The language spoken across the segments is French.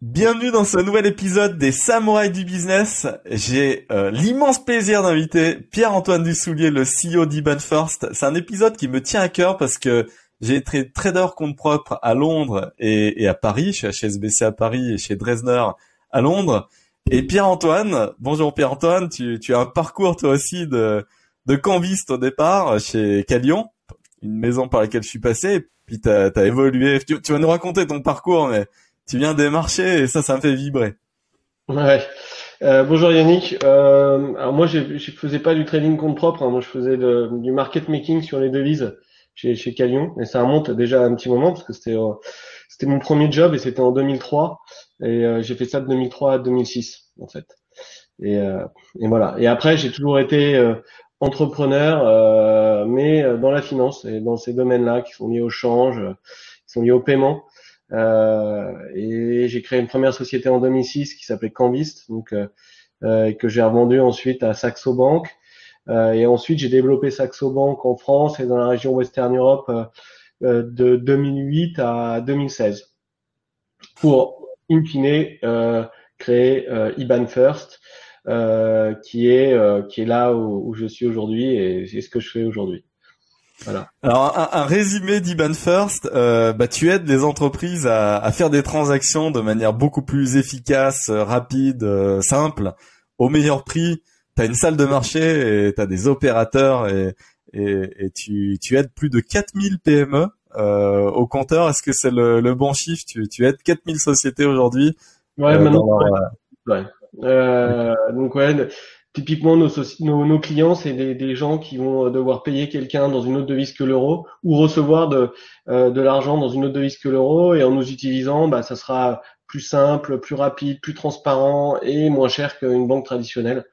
Bienvenue dans ce nouvel épisode des Samouraïs du Business. J'ai euh, l'immense plaisir d'inviter Pierre-Antoine Dussoulier, le CEO d'Iban First. C'est un épisode qui me tient à cœur parce que j'ai été trader compte propre à Londres et, à Paris. Je suis HSBC à Paris et chez Dresdner à Londres. Et Pierre-Antoine, bonjour Pierre-Antoine, tu, as un parcours toi aussi de, de cambiste au départ chez Calion, une maison par laquelle je suis passé. Puis tu as, évolué. Tu, tu vas nous raconter ton parcours, mais tu viens des marchés et ça, ça me fait vibrer. Ouais. Euh, bonjour Yannick. Euh, alors moi, je, je faisais pas du trading compte propre. Hein. Moi, je faisais du market making sur les devises chez, chez Calion. Et ça remonte déjà un petit moment parce que c'était euh, c'était mon premier job et c'était en 2003. Et euh, j'ai fait ça de 2003 à 2006 en fait. Et, euh, et voilà. Et après, j'ai toujours été entrepreneur, mais dans la finance et dans ces domaines-là qui sont liés au change, qui sont liés au paiement. Euh, et j'ai créé une première société en 2006 qui s'appelait Canvist, donc euh, euh, que j'ai revendu ensuite à Saxo Bank. et ensuite, j'ai développé Saxo Bank en France et dans la région Western Europe de 2008 à 2016 pour, in fine, créer IBAN First, qui est qui est là où, où je suis aujourd'hui et c'est ce que je fais aujourd'hui. Voilà. Alors un, résumé d'Iban First, euh, bah, tu aides les entreprises à, à, faire des transactions de manière beaucoup plus efficace, euh, rapide, euh, simple, au meilleur prix. Tu as une salle de marché et tu as des opérateurs et, et, et tu, tu, aides plus de 4000 PME euh, au compteur. Est-ce que c'est le, le, bon chiffre? Tu, tu aides 4000 sociétés aujourd'hui Ouais, euh, maintenant. Ouais. Euh, donc ouais, Typiquement, nos, nos, clients, c'est des, des, gens qui vont euh, devoir payer quelqu'un dans une autre devise que l'euro ou recevoir de, euh, de l'argent dans une autre devise que l'euro. Et en nous utilisant, bah, ça sera plus simple, plus rapide, plus transparent et moins cher qu'une banque traditionnelle.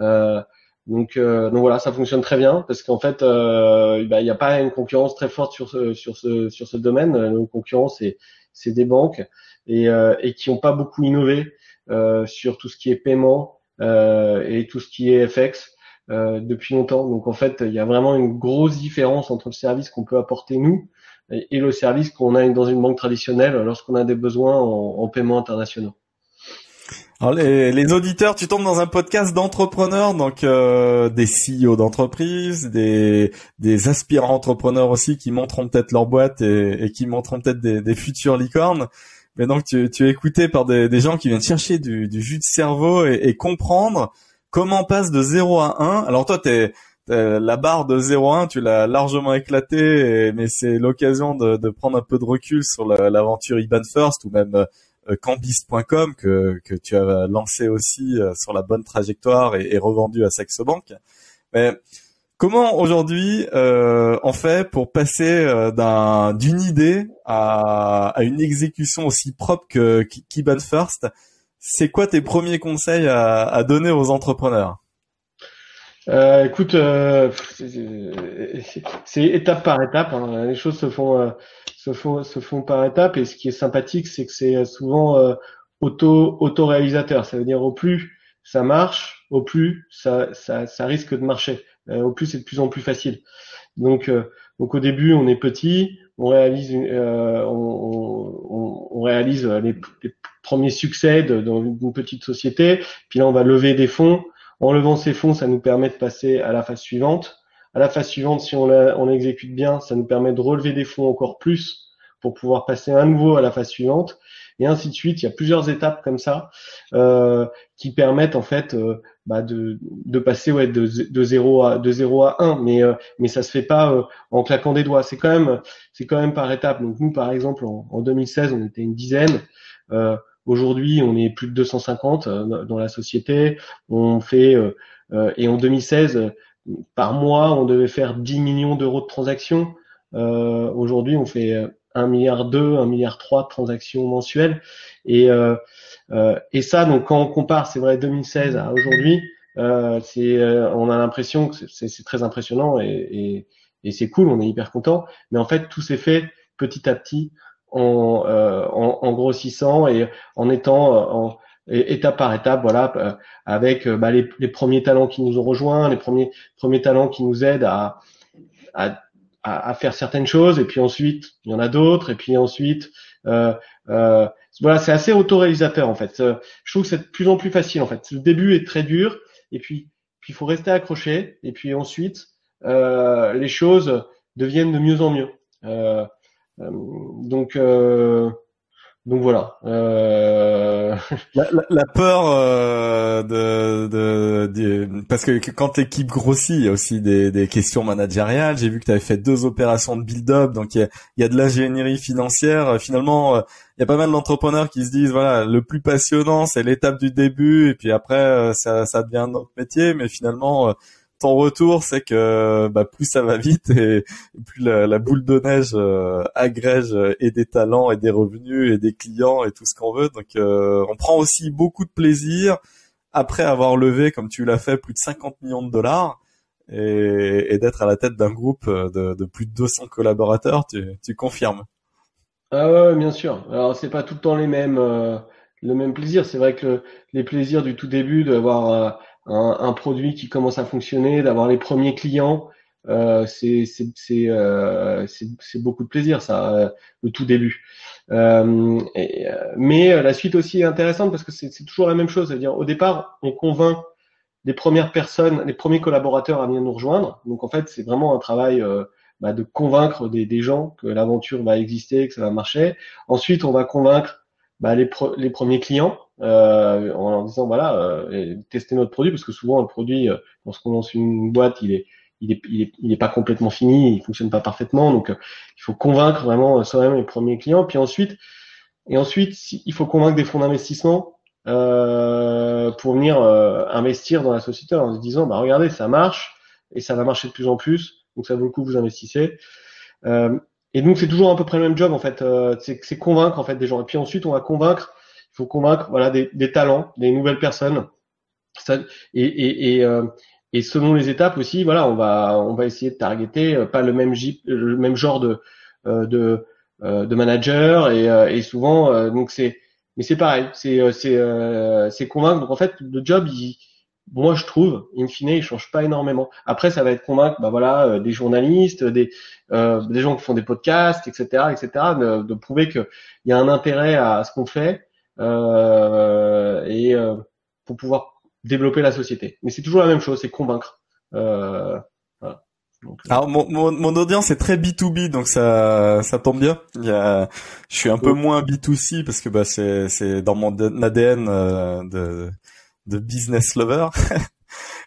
Euh, donc, euh, donc voilà, ça fonctionne très bien parce qu'en fait, euh, bah, il n'y a pas une concurrence très forte sur ce, sur ce, sur ce domaine. Nos concurrents, c'est, c'est des banques et, et qui n'ont pas beaucoup innové sur tout ce qui est paiement, euh, et tout ce qui est FX euh, depuis longtemps. Donc en fait, il y a vraiment une grosse différence entre le service qu'on peut apporter nous et, le service qu'on a dans une banque traditionnelle lorsqu'on a des besoins en, en paiement internationaux. Alors les, les, auditeurs, tu tombes dans un podcast d'entrepreneurs, donc euh, des CEO d'entreprise, des, des aspirants entrepreneurs aussi qui montreront peut-être leur boîte et, et qui montreront peut-être des, des futures licornes. Mais donc tu, tu es écouté par des, des gens qui viennent chercher du, du jus de cerveau et, et, comprendre comment on passe de 0 à 1. Alors toi, t'es, la barre de 0 à 1, tu l'as largement éclatée, mais c'est l'occasion de, de, prendre un peu de recul sur l'aventure IBAN First ou même euh, Cambist.com que, que tu as lancé aussi euh, sur la bonne trajectoire et, et revendu à Saxo Bank. Mais Comment aujourd'hui euh, on fait pour passer euh, d'un d'une idée à, à, une exécution aussi propre que Kiban First? C'est quoi tes premiers conseils à, donner aux entrepreneurs? Euh, Écoute, euh, c'est étape par étape. Hein. Les choses se font, euh, se font se font par étapes. Et ce qui est sympathique, c'est que c'est souvent auto auto réalisateur. Ça veut dire au plus ça marche, au plus ça, ça risque de marcher. Euh, au plus c'est de plus en plus facile. Donc, euh, donc au début, on est petit, on réalise, euh, on, on, réalise les, premiers succès dans une petite société. Puis là, on va lever des fonds. En levant ces fonds, ça nous permet de passer à la phase suivante. À la phase suivante, si on, la, on exécute bien, ça nous permet de relever des fonds encore plus pour pouvoir passer à nouveau à la phase suivante et ainsi de suite. Il y a plusieurs étapes comme ça euh, qui permettent en fait euh, bah, de, de passer ouais, de, de 0 à de 0 à 1, mais euh, mais ça se fait pas euh, en claquant des doigts. C'est quand même c'est quand même par étapes. Donc nous par exemple en, en 2016 on était une dizaine. Euh, Aujourd'hui, on est plus de 250 dans la société. On fait et en 2016, par mois, on devait faire 10 millions d'euros de transactions. Aujourd'hui, on fait 1 milliard 2, 1 milliard 3 de transactions mensuelles. Et, euh, euh, et ça, donc quand on compare, c'est vrai, 2016 à aujourd'hui, c'est, on a l'impression que c'est très impressionnant et, et, c'est cool, on est hyper content. Mais en fait, tout s'est fait petit à petit en, en, en, grossissant et en étant en, étape par étape, voilà, avec bah, les, les, premiers talents qui nous ont rejoints, les premiers premiers talents qui nous aident à, à à, faire certaines choses, et puis ensuite il y en a d'autres, et puis ensuite euh, euh, voilà, c'est assez autoréalisateur en fait. Euh, je trouve que c'est de plus en plus facile en fait. Le début est très dur, et puis puis il faut rester accroché, et puis ensuite euh, les choses deviennent de mieux en mieux. Euh, euh donc donc voilà. Euh... La, peur euh, de, de, de, parce que quand l'équipe grossit, il y a aussi des, des questions managériales. J'ai vu que tu avais fait deux opérations de build-up, donc il y a, y a de l'ingénierie financière. Finalement, euh, il y a pas mal d'entrepreneurs qui se disent voilà, le plus passionnant c'est l'étape du début, et puis après euh, ça, ça devient notre métier. Mais finalement, ton retour, c'est que bah, plus ça va vite et, plus la, boule de neige euh, agrège euh, et des talents et des revenus et des clients et tout ce qu'on veut. Donc euh, on prend aussi beaucoup de plaisir après avoir levé, comme tu l'as fait, plus de 50 millions de dollars et, d'être à la tête d'un groupe de, plus de 200 collaborateurs. Tu, confirmes? Ah ouais, bien sûr. Alors c'est pas tout le temps les mêmes le même plaisir. C'est vrai que les plaisirs du tout début d'avoir un, un, produit qui commence à fonctionner, d'avoir les premiers clients, euh, c'est euh, beaucoup de plaisir, ça, euh, le tout début. Euh, et, euh, mais la suite aussi est intéressante parce que c'est toujours la même chose, c'est-à-dire au départ, on convainc les premières personnes, les premiers collaborateurs à venir nous rejoindre. Donc en fait, c'est vraiment un travail bah, de convaincre des, des gens que l'aventure va exister, que ça va marcher. Ensuite, on va convaincre bah, les, les, premiers clients euh, en leur disant voilà euh, tester notre produit parce que souvent le produit euh, lorsqu'on lance une boîte il est il est, il est, il est pas complètement fini, il fonctionne pas parfaitement, donc euh, il faut convaincre vraiment soi-même les premiers clients. Puis ensuite, et ensuite, il faut convaincre des fonds d'investissement euh, pour venir investir dans la société en se disant, bah regardez, ça marche et ça va marcher de plus en plus, donc ça vaut le coup vous investissez. Euh, et donc c'est toujours à peu près le même job en fait, euh, c'est convaincre en fait des gens. Et puis ensuite on va convaincre, faut convaincre voilà des, des talents, des nouvelles personnes. Ça, et, et, et, euh, et, selon les étapes aussi, voilà, on va on va essayer de targeter euh, pas le même le même genre de de de manager et, et souvent donc c'est mais c'est pareil, c'est c'est c'est convaincre. Donc en fait le job il moi je trouve, in fine, il change pas énormément. Après, ça va être convaincre, bah voilà, euh, des journalistes, des euh, des gens qui font des podcasts, etc., etc., de, de prouver qu'il y a un intérêt à, ce qu'on fait euh, et euh, pour pouvoir développer la société. Mais c'est toujours la même chose, c'est convaincre. Euh, voilà. Donc, Alors mon, mon, mon, audience est très B2B donc ça ça tombe bien. Il y a, je suis un peu moins B2C parce que bah c'est c'est dans mon ADN de de business lover.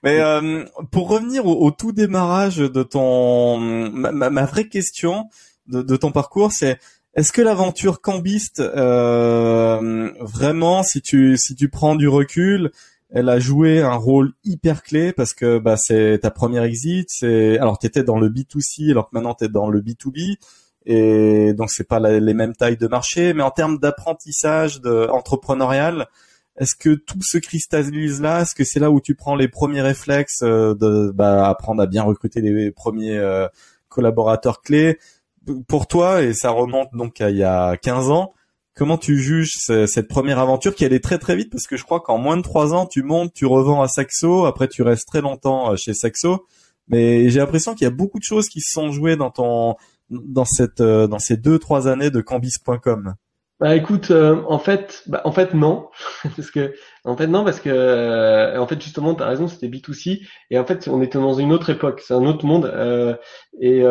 Mais euh, pour revenir au, tout démarrage de ton, ma, vraie question de, ton parcours, c'est est-ce que l'aventure cambiste, euh, vraiment, si tu si tu prends du recul, elle a joué un rôle hyper clé parce que bah c'est ta première exit, c'est alors tu étais dans le B2C alors que maintenant tu es dans le B2B et donc c'est pas les mêmes tailles de marché, mais en termes d'apprentissage entrepreneurial, est-ce que tout se cristallise là? Est-ce que c'est là où tu prends les premiers réflexes euh, de bah, apprendre à bien recruter les premiers euh, collaborateurs clés? Pour toi, et ça remonte donc à il y a 15 ans, comment tu juges cette première aventure qui allait très très vite? Parce que je crois qu'en moins de 3 ans, tu montes, tu revends à Saxo, après tu restes très longtemps euh, chez Saxo. Mais j'ai l'impression qu'il y a beaucoup de choses qui se sont jouées dans ton dans cette dans ces deux trois années de cambis.com. Bah écoute, euh, en fait, bah, en fait non, parce que en fait non parce que euh, en fait justement tu as raison, c'était B2C et en fait on était dans une autre époque, c'est un autre monde euh, et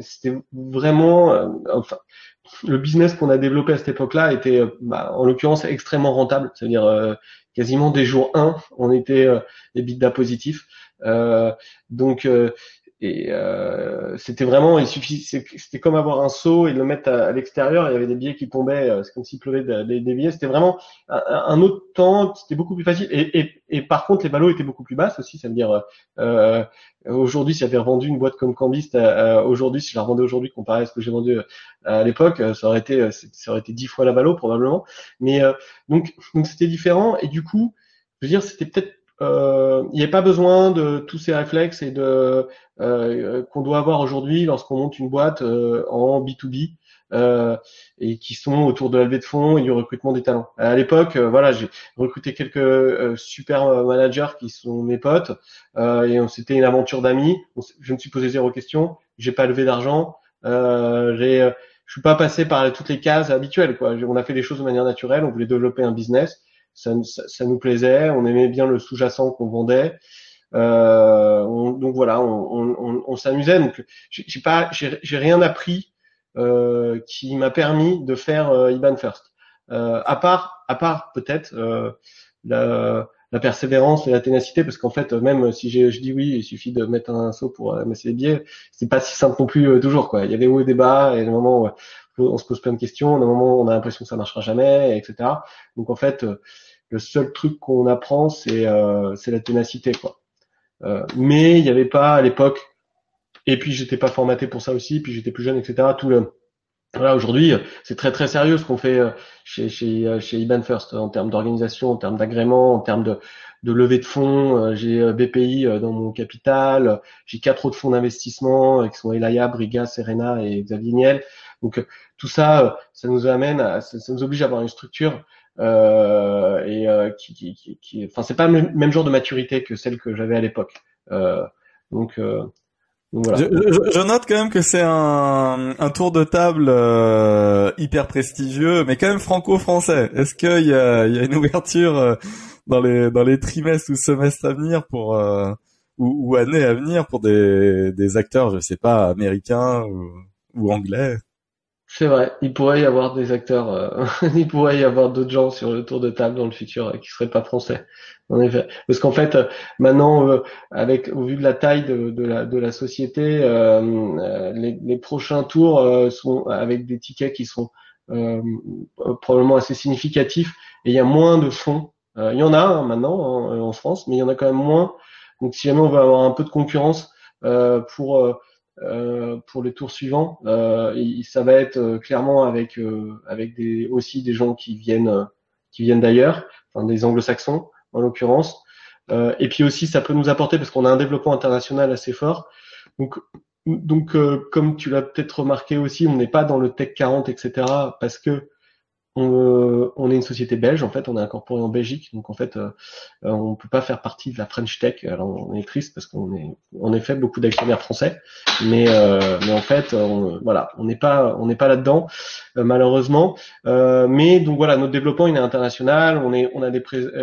c'était vraiment enfin le business qu'on a développé à cette époque-là était bah, en l'occurrence extrêmement rentable, c'est-à-dire quasiment des jours 1, on était des bidas positifs. donc et euh, c'était vraiment, il suffit, c'était comme avoir un seau et le mettre à, l'extérieur. Il y avait des billets qui tombaient, euh, c'est comme s'il pleuvait des, billets. C'était vraiment un, autre temps, c'était beaucoup plus facile. Et, et, et, par contre, les ballots étaient beaucoup plus basses aussi. Ça veut dire, euh, aujourd'hui, si j'avais revendu une boîte comme Cambist, euh, aujourd'hui, si je la revendais aujourd'hui comparé à ce que j'ai vendu à l'époque, ça aurait été, ça aurait été dix fois la ballot probablement. Mais donc, donc c'était différent. Et du coup, je veux dire, c'était peut-être euh, il n'y a pas besoin de tous ces réflexes et de euh, qu'on doit avoir aujourd'hui lorsqu'on monte une boîte en B2B et qui sont autour de la levée de fonds et du recrutement des talents. À l'époque, voilà, j'ai recruté quelques super managers qui sont mes potes et c'était une aventure d'amis. Je me suis posé zéro question. J'ai pas levé d'argent. j'ai je suis pas passé par toutes les cases habituelles. Quoi. On a fait les choses de manière naturelle. On voulait développer un business. Ça, ça, nous plaisait. On aimait bien le sous-jacent qu'on vendait. Euh, donc voilà, on, on, on s'amusait. Donc j'ai pas, j'ai rien appris euh, qui m'a permis de faire euh, IBAN First. Euh, à part, à part peut-être euh, la, la persévérance et la ténacité, parce qu'en fait, même si je dis oui, il suffit de mettre un saut pour euh, masser les billets, c'est pas si simple non plus euh, toujours. Quoi. Il y a des hauts et des bas, et à un moment, on se pose plein de questions, à un moment, on a l'impression que ça marchera jamais, etc. Donc en fait, euh, le seul truc qu'on apprend, c'est euh, la ténacité. quoi. Euh, mais il n'y avait pas à l'époque, et puis j'étais pas formaté pour ça aussi, puis j'étais plus jeune, etc. Tout le voilà, aujourd'hui, c'est très très sérieux ce qu'on fait euh, chez chez euh, chez IBAN First en termes d'organisation, en termes d'agrément, en termes de de levée de fonds. Euh, j'ai BPI dans mon capital, j'ai quatre autres fonds d'investissement qui sont Elaya, Briga, Serena et Xavier Niel. Donc tout ça, ça nous amène, à, ça, nous oblige à avoir une structure euh, et qui, qui, qui, enfin c'est pas le même genre de maturité que celle que j'avais à l'époque. donc je, note quand même que c'est un, un, tour de table euh, hyper prestigieux, mais quand même franco-français. Est-ce qu'il y a, y a, une ouverture euh, dans les dans les trimestres ou semestres à venir pour euh, ou, ou, années à venir pour des, des acteurs, je sais pas, américains ou, ou anglais? C'est vrai, il pourrait y avoir des acteurs, euh, il pourrait y avoir d'autres gens sur le tour de table dans le futur euh, qui seraient pas français. En effet, parce qu'en fait, euh, maintenant, avec au vu de la taille de, de, la, de la société, les, les, prochains tours sont avec des tickets qui sont probablement assez significatifs et il y a moins de fonds. il y en a hein, maintenant hein, en France, mais il y en a quand même moins. Donc, si jamais on veut avoir un peu de concurrence pour euh, pour les tours suivants. Euh, ça va être euh, clairement avec avec des aussi des gens qui viennent qui viennent d'ailleurs, enfin des anglo-saxons en l'occurrence. et puis aussi ça peut nous apporter parce qu'on a un développement international assez fort. Donc donc comme tu l'as peut-être remarqué aussi, on n'est pas dans le Tech 40 etc. parce que on, on, est une société belge, en fait, on est incorporé en Belgique, donc en fait, euh, euh, on peut pas faire partie de la French Tech. Alors on est triste parce qu'on est, en effet, beaucoup d'actionnaires français, mais euh, mais en fait, on, voilà, on n'est pas on n'est pas là-dedans, euh, malheureusement. mais donc voilà, notre développement il est international. On est on a des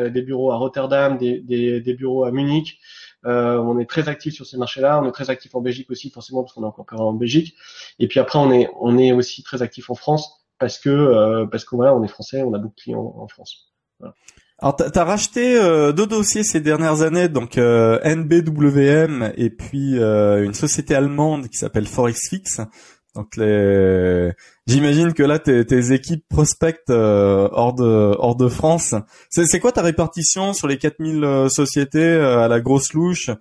des bureaux à Rotterdam, des des, des bureaux à Munich. on est très actif sur ces marchés-là. On est très actif en Belgique aussi, forcément parce qu'on est incorporé en Belgique. Et puis après, on est on est aussi très actif en France parce que euh, parce que voilà, on est français, on a beaucoup de clients en France. Alors, tu as racheté euh, deux dossiers ces dernières années, donc euh, NBWM et puis une société allemande qui s'appelle ForexFix. Donc, les... j'imagine que là, tes, tes équipes prospectent hors de hors de France. C'est quoi ta répartition sur les 4000 sociétés à la grosse louche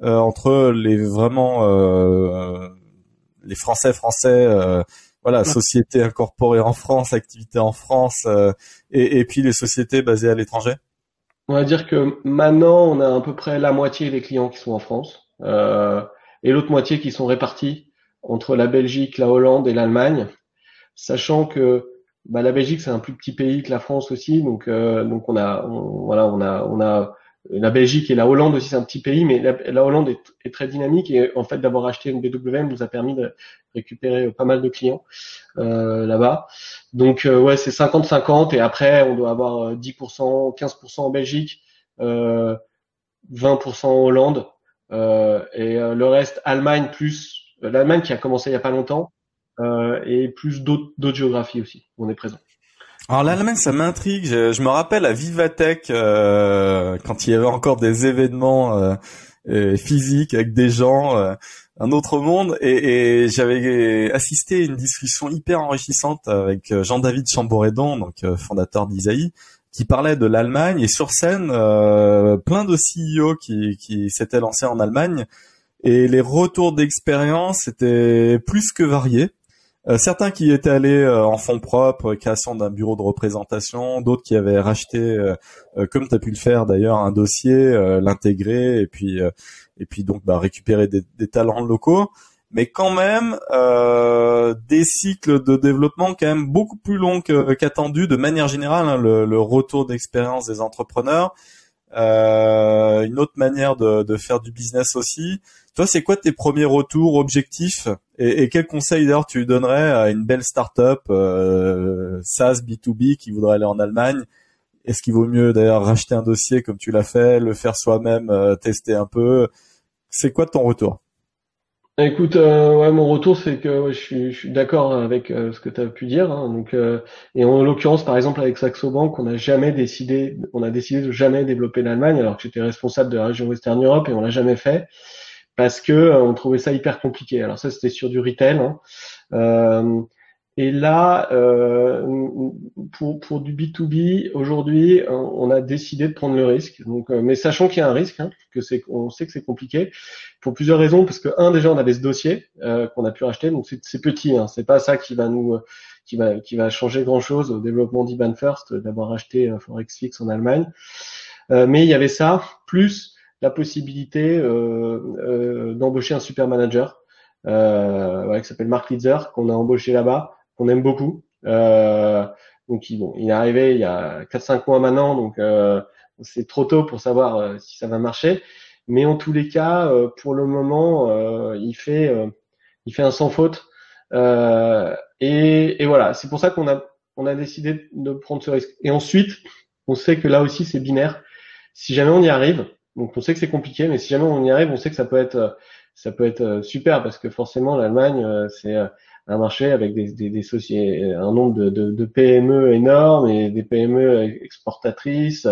entre les vraiment les Français français voilà, société incorporée en France, activité en France, euh, et, et, puis les sociétés basées à l'étranger. On va dire que maintenant, on a à peu près la moitié des clients qui sont en France, euh, et l'autre moitié qui sont répartis entre la Belgique, la Hollande et l'Allemagne, sachant que bah, la Belgique c'est un plus petit pays que la France aussi, donc euh, donc on a voilà on a on a la Belgique et la Hollande aussi, c'est un petit pays, mais la, Hollande est, très dynamique et en fait d'avoir acheté une BWM nous a permis de récupérer pas mal de clients euh, là-bas. Donc euh, ouais, c'est 50-50 et après on doit avoir 10%, euh, 15% en Belgique, 20% en Hollande et le reste Allemagne plus l'Allemagne qui a commencé il y a pas longtemps et plus d'autres géographies aussi. On est présent. Alors l'Allemagne, ça m'intrigue. Je, me rappelle à Vivatech euh, quand il y avait encore des événements euh, physiques avec des gens, euh, un autre monde, et, et j'avais assisté à une discussion hyper enrichissante avec Jean-David Chamboredon, donc fondateur d'Isaïe, qui parlait de l'Allemagne et sur scène, plein de CEO qui, qui s'étaient lancés en Allemagne et les retours d'expérience étaient plus que variés. Certains qui étaient allés en fonds propres, création d'un bureau de représentation, d'autres qui avaient racheté, comme tu as pu le faire d'ailleurs, un dossier, l'intégrer et puis et puis donc bah, récupérer des, talents locaux. Mais quand même euh, des cycles de développement quand même beaucoup plus longs qu'attendu de manière générale hein, le, retour d'expérience des entrepreneurs euh, une autre manière de, de, faire du business aussi. Toi c'est quoi tes premiers retours objectifs et, et quels conseils d'ailleurs tu donnerais à une belle startup euh, SaaS B2B qui voudrait aller en Allemagne? Est-ce qu'il vaut mieux d'ailleurs racheter un dossier comme tu l'as fait le faire soi-même euh, tester un peu? C'est quoi ton retour? Écoute, euh, ouais, mon retour, c'est que je suis, je suis d'accord avec euh, ce que tu as pu dire. Hein, donc, euh, et en l'occurrence, par exemple, avec Saxo Bank, on n'a jamais décidé, on a décidé de jamais développer l'Allemagne, alors que j'étais responsable de la région Western Europe et on l'a jamais fait parce que on trouvait ça hyper compliqué. Alors ça, c'était sur du retail. Hein. Et là, euh, pour, pour du B2B, aujourd'hui, on a décidé de prendre le risque. Donc, euh, mais sachant qu'il y a un risque, hein, que c'est, on sait que c'est compliqué, pour plusieurs raisons. Parce que un, déjà, on avait ce dossier euh, qu'on a pu racheter, donc c'est, petit. Hein, c'est pas ça qui va nous, qui va, qui va changer grand chose au développement d'Iban First, d'avoir acheté ForexFix en Allemagne. mais il y avait ça, plus la possibilité d'embaucher un super manager. Ouais, qui s'appelle Mark Litzer, qu'on a embauché là-bas qu'on aime beaucoup. Euh, donc il, bon, il est arrivé il y a 4-5 mois maintenant, donc euh, c'est trop tôt pour savoir euh, si ça va marcher. Mais en tous les cas, euh, pour le moment, euh, il fait il fait un sans faute. Et, et, voilà, c'est pour ça qu'on a on a décidé de prendre ce risque. Et ensuite, on sait que là aussi c'est binaire. Si jamais on y arrive, donc on sait que c'est compliqué, mais si jamais on y arrive, on sait que ça peut être ça peut être super parce que forcément l'Allemagne c'est un marché avec des, des, des sociétés, un nombre de, de, de, PME énormes et des PME exportatrices.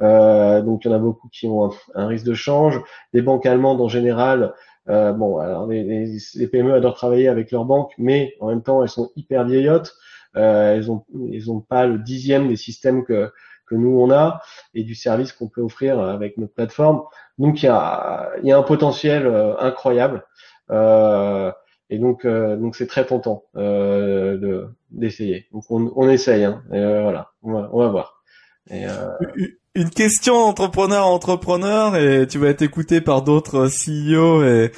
Euh, donc il y en a beaucoup qui ont un, risque de change. Les banques allemandes en général, euh, bon, alors les, les, PME adorent travailler avec leurs banques, mais en même temps elles sont hyper vieillottes. Euh, elles ont elles ont pas le dixième des systèmes que que nous on a et du service qu'on peut offrir avec notre plateforme. Donc il y a il y a un potentiel euh, incroyable. Euh, et donc, euh, donc c'est très tentant euh, de d'essayer. Donc on, on essaye. Hein, et euh, voilà, on va, on va voir. Et, euh... Une question entrepreneur entrepreneur et tu vas être écouté par d'autres CEO et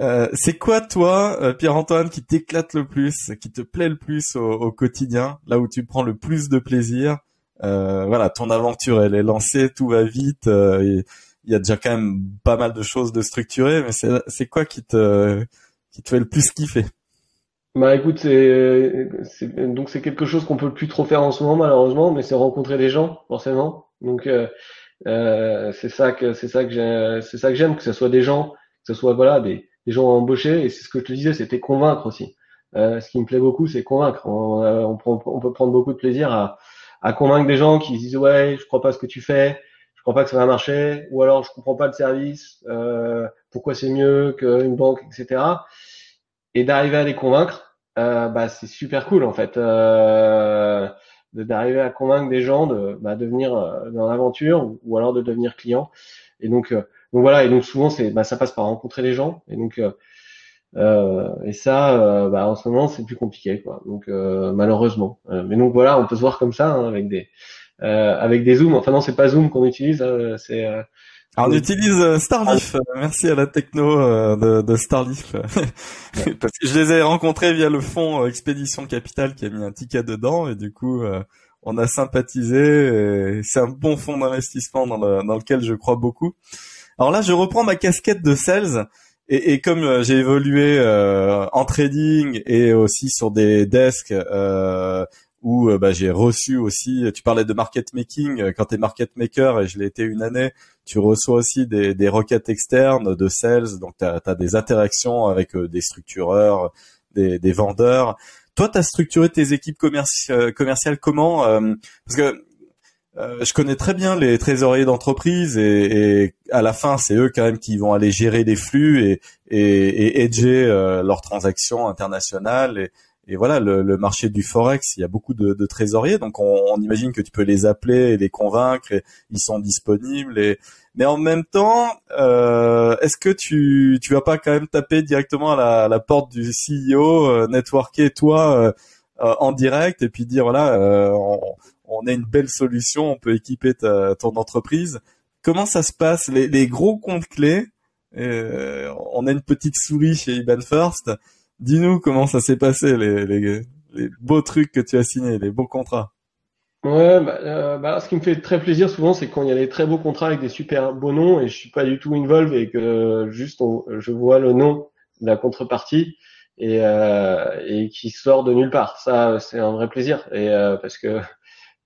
euh, c'est quoi toi, Pierre-Antoine, qui t'éclate le plus, qui te plaît le plus au, au, quotidien, là où tu prends le plus de plaisir? Euh, Voilà, ton aventure elle est lancée, tout va vite. il y a déjà quand même pas mal de choses de structurées, mais c'est quoi qui te qui te le plus kiffer bah écoute, c'est donc c'est quelque chose qu'on peut plus trop faire en ce moment malheureusement, mais c'est rencontrer des gens forcément. Donc euh, euh, c'est ça que c'est ça que c'est ça que j'aime, que ce soit des gens, que ce soit voilà des, des gens embauchés. Et c'est ce que je te disais, c'était convaincre aussi. Euh, ce qui me plaît beaucoup, c'est convaincre. On, on, prend, on, peut prendre beaucoup de plaisir à, à convaincre des gens qui disent ouais, je crois pas à ce que tu fais, je crois pas que ça va marcher, ou alors je comprends pas le service, euh, pourquoi c'est mieux qu'une banque, etc et d'arriver à les convaincre, euh, bah, c'est super cool en fait. Euh, d'arriver à convaincre des gens de, bah, de venir euh, dans l'aventure ou, alors de devenir client. Et donc, euh, donc voilà. Et donc souvent, c'est, bah, ça passe par rencontrer les gens. Et donc, euh, et ça, bah, en ce moment, c'est plus compliqué, quoi. Donc malheureusement. mais donc voilà, on peut se voir comme ça hein, avec des, avec des zooms. Enfin non, c'est pas zoom qu'on utilise. Hein, c'est on utilise euh, Starleaf. Euh, merci à la techno euh, de, de Starleaf. Parce que je les ai rencontrés via le fonds Expédition Capital qui a mis un ticket dedans et du coup, on a sympathisé. C'est un bon fonds d'investissement dans, le, dans lequel je crois beaucoup. Alors là, je reprends ma casquette de sales. Et, et comme j'ai évolué en trading et aussi sur des desks euh, où euh, bah, j'ai reçu aussi, tu parlais de market making, euh, quand tu es market maker, et je l'ai été une année, tu reçois aussi des, requêtes externes de sales, donc tu as, des interactions avec euh, des structureurs, des, vendeurs. Toi, tu as structuré tes équipes commerciales comment Parce que je connais très bien les trésoriers d'entreprise et, à la fin, c'est eux quand même qui vont aller gérer les flux et, et, et leurs transactions internationales. Et voilà, le, le, marché du forex, il y a beaucoup de, de trésoriers, donc on, on, imagine que tu peux les appeler et les convaincre, et ils sont disponibles. Et... Mais en même temps, euh, est-ce que tu tu vas pas quand même taper directement à la, la porte du CEO, euh, networker toi euh, euh, en direct et puis dire voilà, euh, on, on, a une belle solution, on peut équiper ta, ton entreprise. Comment ça se passe? Les, les gros comptes clés On a une petite souris chez Iban First Dis-nous comment ça s'est passé, les, les, les, beaux trucs que tu as signés, les beaux contrats. Ouais, bah, euh, bah, ce qui me fait très plaisir souvent, c'est quand il y a des très beaux contrats avec des super beaux noms et je suis pas du tout involve et que euh, juste je vois le nom de la contrepartie et, euh, et qui sort de nulle part. Ça, c'est un vrai plaisir et euh, parce que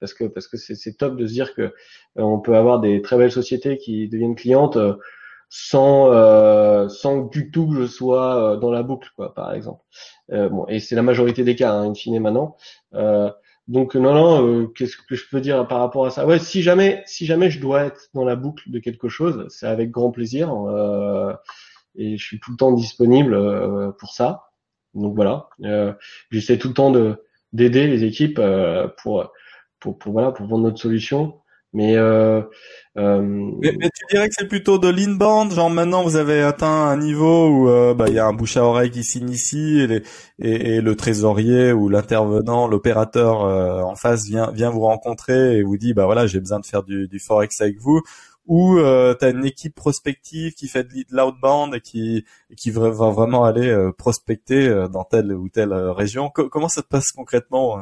parce que parce que c'est top de se dire que euh, on peut avoir des très belles sociétés qui deviennent clientes sans euh, sans du tout que je sois euh, dans la boucle quoi par exemple. Euh, bon et c'est la majorité des cas hein, in fine maintenant. Euh, donc non non euh, qu'est-ce que je peux dire par rapport à ça? Ouais si jamais si jamais je dois être dans la boucle de quelque chose c'est avec grand plaisir et je suis tout le temps disponible pour ça. Donc voilà. J'essaie tout le temps de d'aider les équipes pour, pour pour voilà pour vendre notre solution mais, euh, euh, mais, tu dirais que c'est plutôt de l'inbound, genre maintenant vous avez atteint un niveau où euh, bah, il y a un bouche à oreille qui s'initie et, et, le trésorier ou l'intervenant, l'opérateur euh, en face vient vous rencontrer et vous dit bah voilà j'ai besoin de faire du, forex avec vous ou euh, tu une équipe prospective qui fait de l'outbound et qui qui va vraiment aller prospecter dans telle ou telle région. comment ça se passe concrètement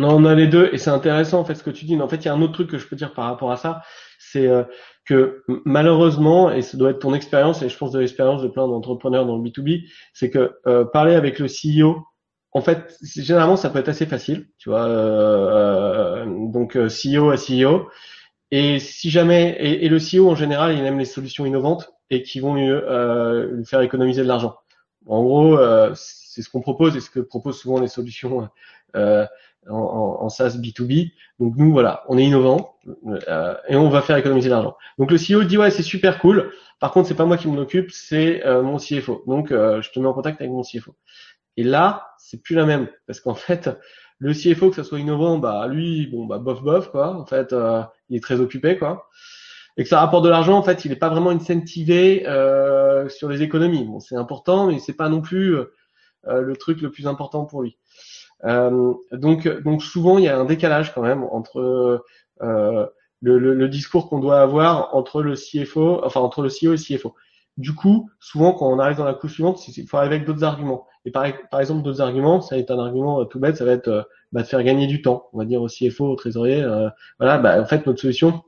non, on a les deux et c'est intéressant en fait ce que tu dis. Mais en fait, il y a un autre truc que je peux dire par rapport à ça, c'est euh, que malheureusement, et ça doit être ton expérience et je pense de l'expérience de plein d'entrepreneurs dans le B2B, c'est que euh, parler avec le CEO, en fait, généralement ça peut être assez facile, tu vois. Euh, donc CEO à CEO. Et si jamais et, le CEO en général, il aime les solutions innovantes et qui vont lui, lui faire économiser de l'argent. En gros, c'est ce qu'on propose et ce que proposent souvent les solutions euh, en, en, SaaS B2B. Donc nous, voilà, on est innovant euh, et on va faire économiser l'argent. Donc le CEO dit ouais, c'est super cool. Par contre, c'est pas moi qui m'en occupe, c'est euh, mon CFO. Donc euh, je te mets en contact avec mon CFO. Et là, c'est plus la même parce qu'en fait, le CFO que ça soit innovant, bah lui, bon bah bof bof quoi. En fait, euh, il est très occupé quoi. Et que ça rapporte de l'argent, en fait, il n'est pas vraiment incentivé sur les économies. Bon, c'est important, mais c'est pas non plus le truc le plus important pour lui. Euh, donc, donc souvent il y a un décalage quand même entre euh, le, le, le, discours qu'on doit avoir entre le CFO, enfin entre le CEO et le CFO. Du coup, souvent quand on arrive dans la couche suivante, il faut arriver avec d'autres arguments. Et par, exemple, d'autres arguments, ça va être un argument euh, tout bête, ça va être euh, bah, de faire gagner du temps. On va dire au CFO, au trésorier, euh, voilà, bah, en fait notre solution,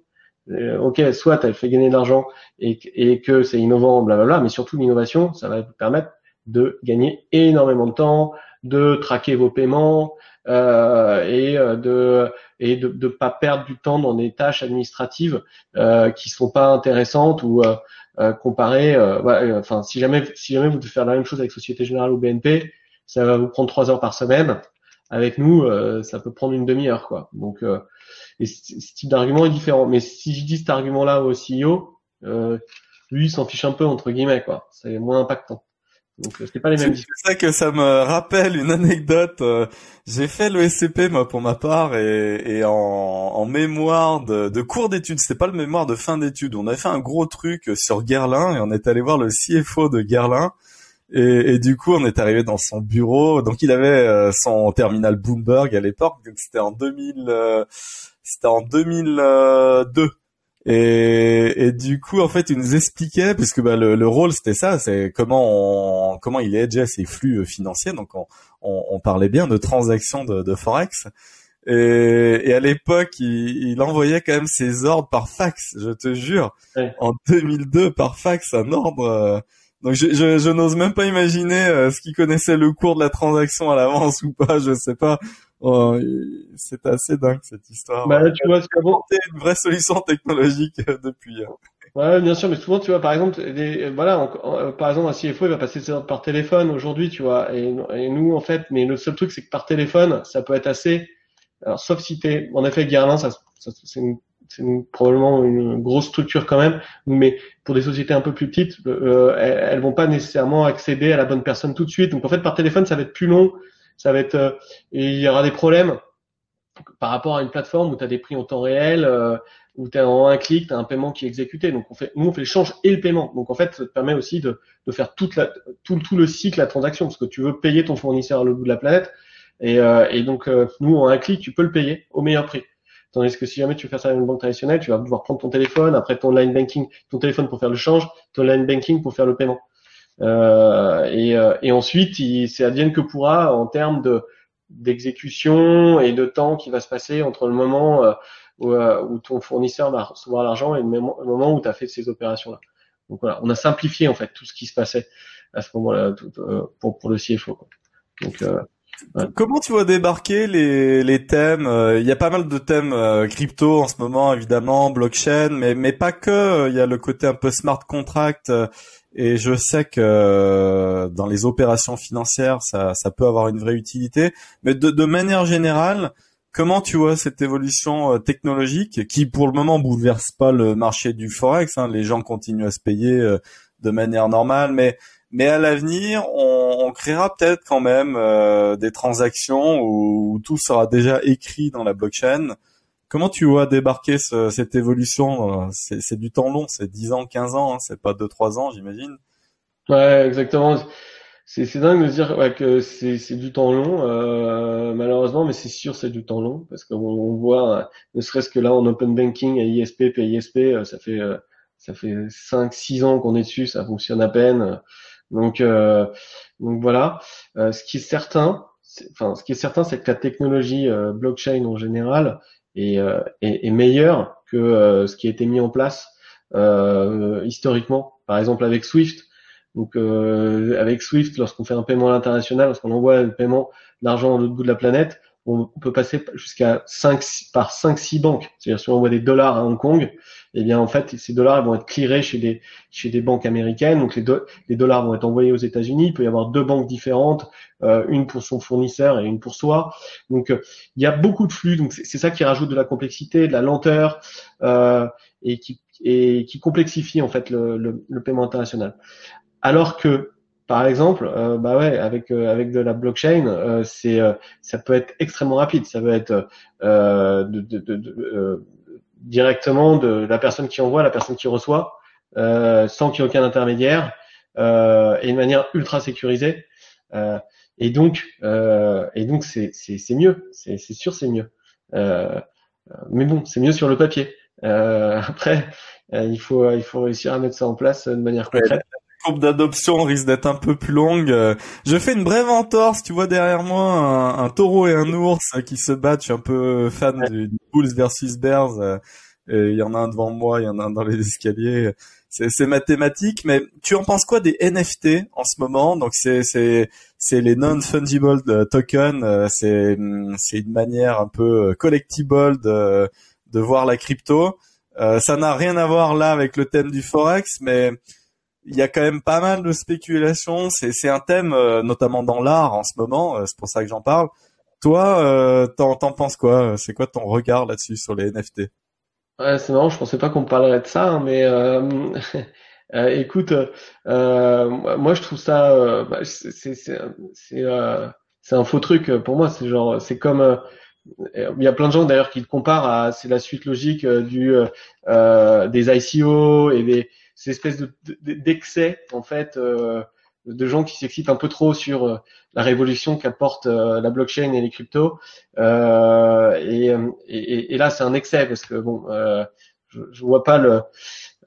ok, soit elle fait gagner de l'argent et, et, que c'est innovant, blablabla, mais surtout l'innovation, ça va vous permettre de gagner énormément de temps, de traquer vos paiements euh, et euh, de et de ne pas perdre du temps dans des tâches administratives euh, qui sont pas intéressantes ou euh, euh comparées. Euh, enfin, si jamais si jamais vous devez faire la même chose avec Société Générale ou BNP, ça va vous prendre trois heures par semaine. Avec nous, ça peut prendre une demi-heure, quoi. Donc, et ce, type d'argument est différent. Mais si je dis cet argument-là au CEO, lui, il s'en fiche un peu entre guillemets, quoi. C'est moins impactant. Donc euh, c'est pas les mêmes. C'est ça que ça me rappelle une anecdote. Euh, j'ai fait le SCP moi pour ma part et, et en, en mémoire de, de cours d'études. C'était pas le mémoire de fin d'études. On avait fait un gros truc sur Guerlain et on est allé voir le CFO de Guerlain. Et, et, du coup, on est arrivé dans son bureau. Donc, il avait euh, son terminal Bloomberg à l'époque. Donc, c'était en 2000, c'était en 2002. Et, et, du coup, en fait, il nous expliquait, puisque bah, le, le rôle c'était ça, c'est comment on, comment il hedgeait ses flux euh, financiers. Donc, on, on, on parlait bien de transactions de, de forex. Et, et à l'époque, il, il, envoyait quand même ses ordres par fax. Je te jure, en 2002 par fax, un ordre. Euh, donc, je, je, je n'ose même pas imaginer euh, ce qu'il connaissait le cours de la transaction à l'avance ou pas. Je sais pas. Oh, c'est assez dingue cette histoire. Bah, tu vois, c'est une vraie solution technologique euh, depuis. Hein. Ouais, bien sûr, mais souvent, tu vois, par exemple, voilà, euh, par exemple, un CFO, il va passer ses ordres par téléphone aujourd'hui, tu vois, et, nous, en fait, mais le seul truc, c'est que par téléphone, ça peut être assez, alors, sauf si t'es, en effet, Guerlain, ça, ça c'est une, une, probablement une grosse structure quand même, mais pour des sociétés un peu plus petites, euh, elles, vont pas nécessairement accéder à la bonne personne tout de suite. Donc, en fait, par téléphone, ça va être plus long ça va être, il y aura des problèmes par rapport à une plateforme où tu as des prix en temps réel, euh, où tu as en un clic, tu as un paiement qui est exécuté. Donc on fait, nous on fait l'échange et le paiement. Donc en fait, ça te permet aussi de, de faire toute la, tout, tout le cycle la transaction, parce que tu veux payer ton fournisseur à l'autre bout de la planète. Et, euh, et donc euh, nous en un clic, tu peux le payer au meilleur prix. Tandis que si jamais tu fais ça dans une banque traditionnelle, tu vas devoir prendre ton téléphone, après ton online banking, ton téléphone pour faire le change, ton online banking pour faire le paiement. Euh, et, euh, et ensuite, c'est advienne que pourra en termes de d'exécution et de temps qui va se passer entre le moment euh, euh, où, ton fournisseur va recevoir l'argent et le moment où tu as fait ces opérations-là. Donc voilà, on a simplifié en fait tout ce qui se passait à ce moment-là euh, pour, pour le CFO. Quoi. Donc Comment tu vois débarquer les, les thèmes Il y a pas mal de thèmes crypto en ce moment, évidemment, blockchain, mais, mais pas que. Il y a le côté un peu smart contract et je sais que euh, dans les opérations financières, ça, ça peut avoir une vraie utilité. Mais de, de manière générale, comment tu vois cette évolution euh, technologique qui, pour le moment, bouleverse pas le marché du forex hein, Les gens continuent à se payer euh, de manière normale, mais mais à l'avenir, on, on, créera peut-être quand même des transactions où, où, tout sera déjà écrit dans la blockchain Comment tu vois débarquer ce, cette évolution C'est du temps long, c'est 10 ans, 15 ans, hein, c'est pas 2-3 ans, j'imagine. Ouais, exactement. C'est dingue de dire ouais, que c'est du temps long, euh, malheureusement, mais c'est sûr c'est du temps long parce qu'on on voit, ne serait-ce que là en open banking à ISP, PISP, euh, ça fait euh, ça fait 5-6 ans qu'on est dessus, ça fonctionne à peine. Donc euh, donc voilà. Euh, ce qui est certain, enfin ce qui est certain, c'est que la technologie blockchain en général, est, euh, est, est meilleur que euh, ce qui a été mis en place euh, historiquement. Par exemple avec Swift. Donc avec Swift, lorsqu'on fait un paiement à l'international, lorsqu'on envoie le paiement d'argent à l'autre bout de la planète, on peut passer jusqu'à 5 par 5 6 banques. C'est-à-dire si on envoie des dollars à Hong Kong, eh bien en fait ces dollars vont être clearés chez des chez des banques américaines. Donc les, les dollars vont être envoyés aux États-Unis. Il peut y avoir deux banques différentes, euh, une pour son fournisseur et une pour soi. Donc euh, il y a beaucoup de flux. Donc c'est ça qui rajoute de la complexité, de la lenteur euh, et qui et qui complexifie en fait le, le, le paiement international. Alors que par exemple, euh, bah ouais, avec euh, avec de la blockchain, euh, c'est ça peut être extrêmement rapide. Ça peut être de, de, de, directement de la personne qui envoie à la personne qui reçoit, sans qu'il y ait aucun intermédiaire et de manière ultra sécurisée. et donc et donc c'est c'est mieux. C'est c'est sûr c'est mieux. mais bon, c'est mieux sur le papier. après, il faut il faut réussir à mettre ça en place de manière concrète courbe d'adoption risque d'être un peu plus longue. Euh, je fais une brève entorse, tu vois derrière moi un, taureau et un ours qui se battent. Je suis un peu fan du, Bulls versus Bears. Euh, il y en a un devant moi, il y en a un dans les escaliers. C'est mathématique, mais tu en penses quoi des NFT en ce moment? Donc c'est c'est c'est les non fungible euh, tokens. C'est c'est une manière un peu collectible de de voir la crypto. ça n'a rien à voir là avec le thème du forex, mais il y a quand même pas mal de spéculation. C'est, un thème, euh, notamment dans l'art en ce moment. Euh, c'est pour ça que j'en parle. Toi, euh, t'en, penses quoi C'est quoi ton regard là-dessus sur les NFT Ouais, c'est marrant. Je pensais pas qu'on parlerait de ça, hein, mais écoute, moi je trouve ça, bah, c'est, un faux truc pour moi. C'est genre, c'est comme il y a plein de gens d'ailleurs qui le comparent à c'est la suite logique du euh, des ICO et des ces espèces de, d'excès en fait euh, de gens qui s'excitent un peu trop sur euh, la révolution qu'apporte euh, la blockchain et les cryptos. Et, et, et, là, c'est un excès parce que bon, je, je vois pas le,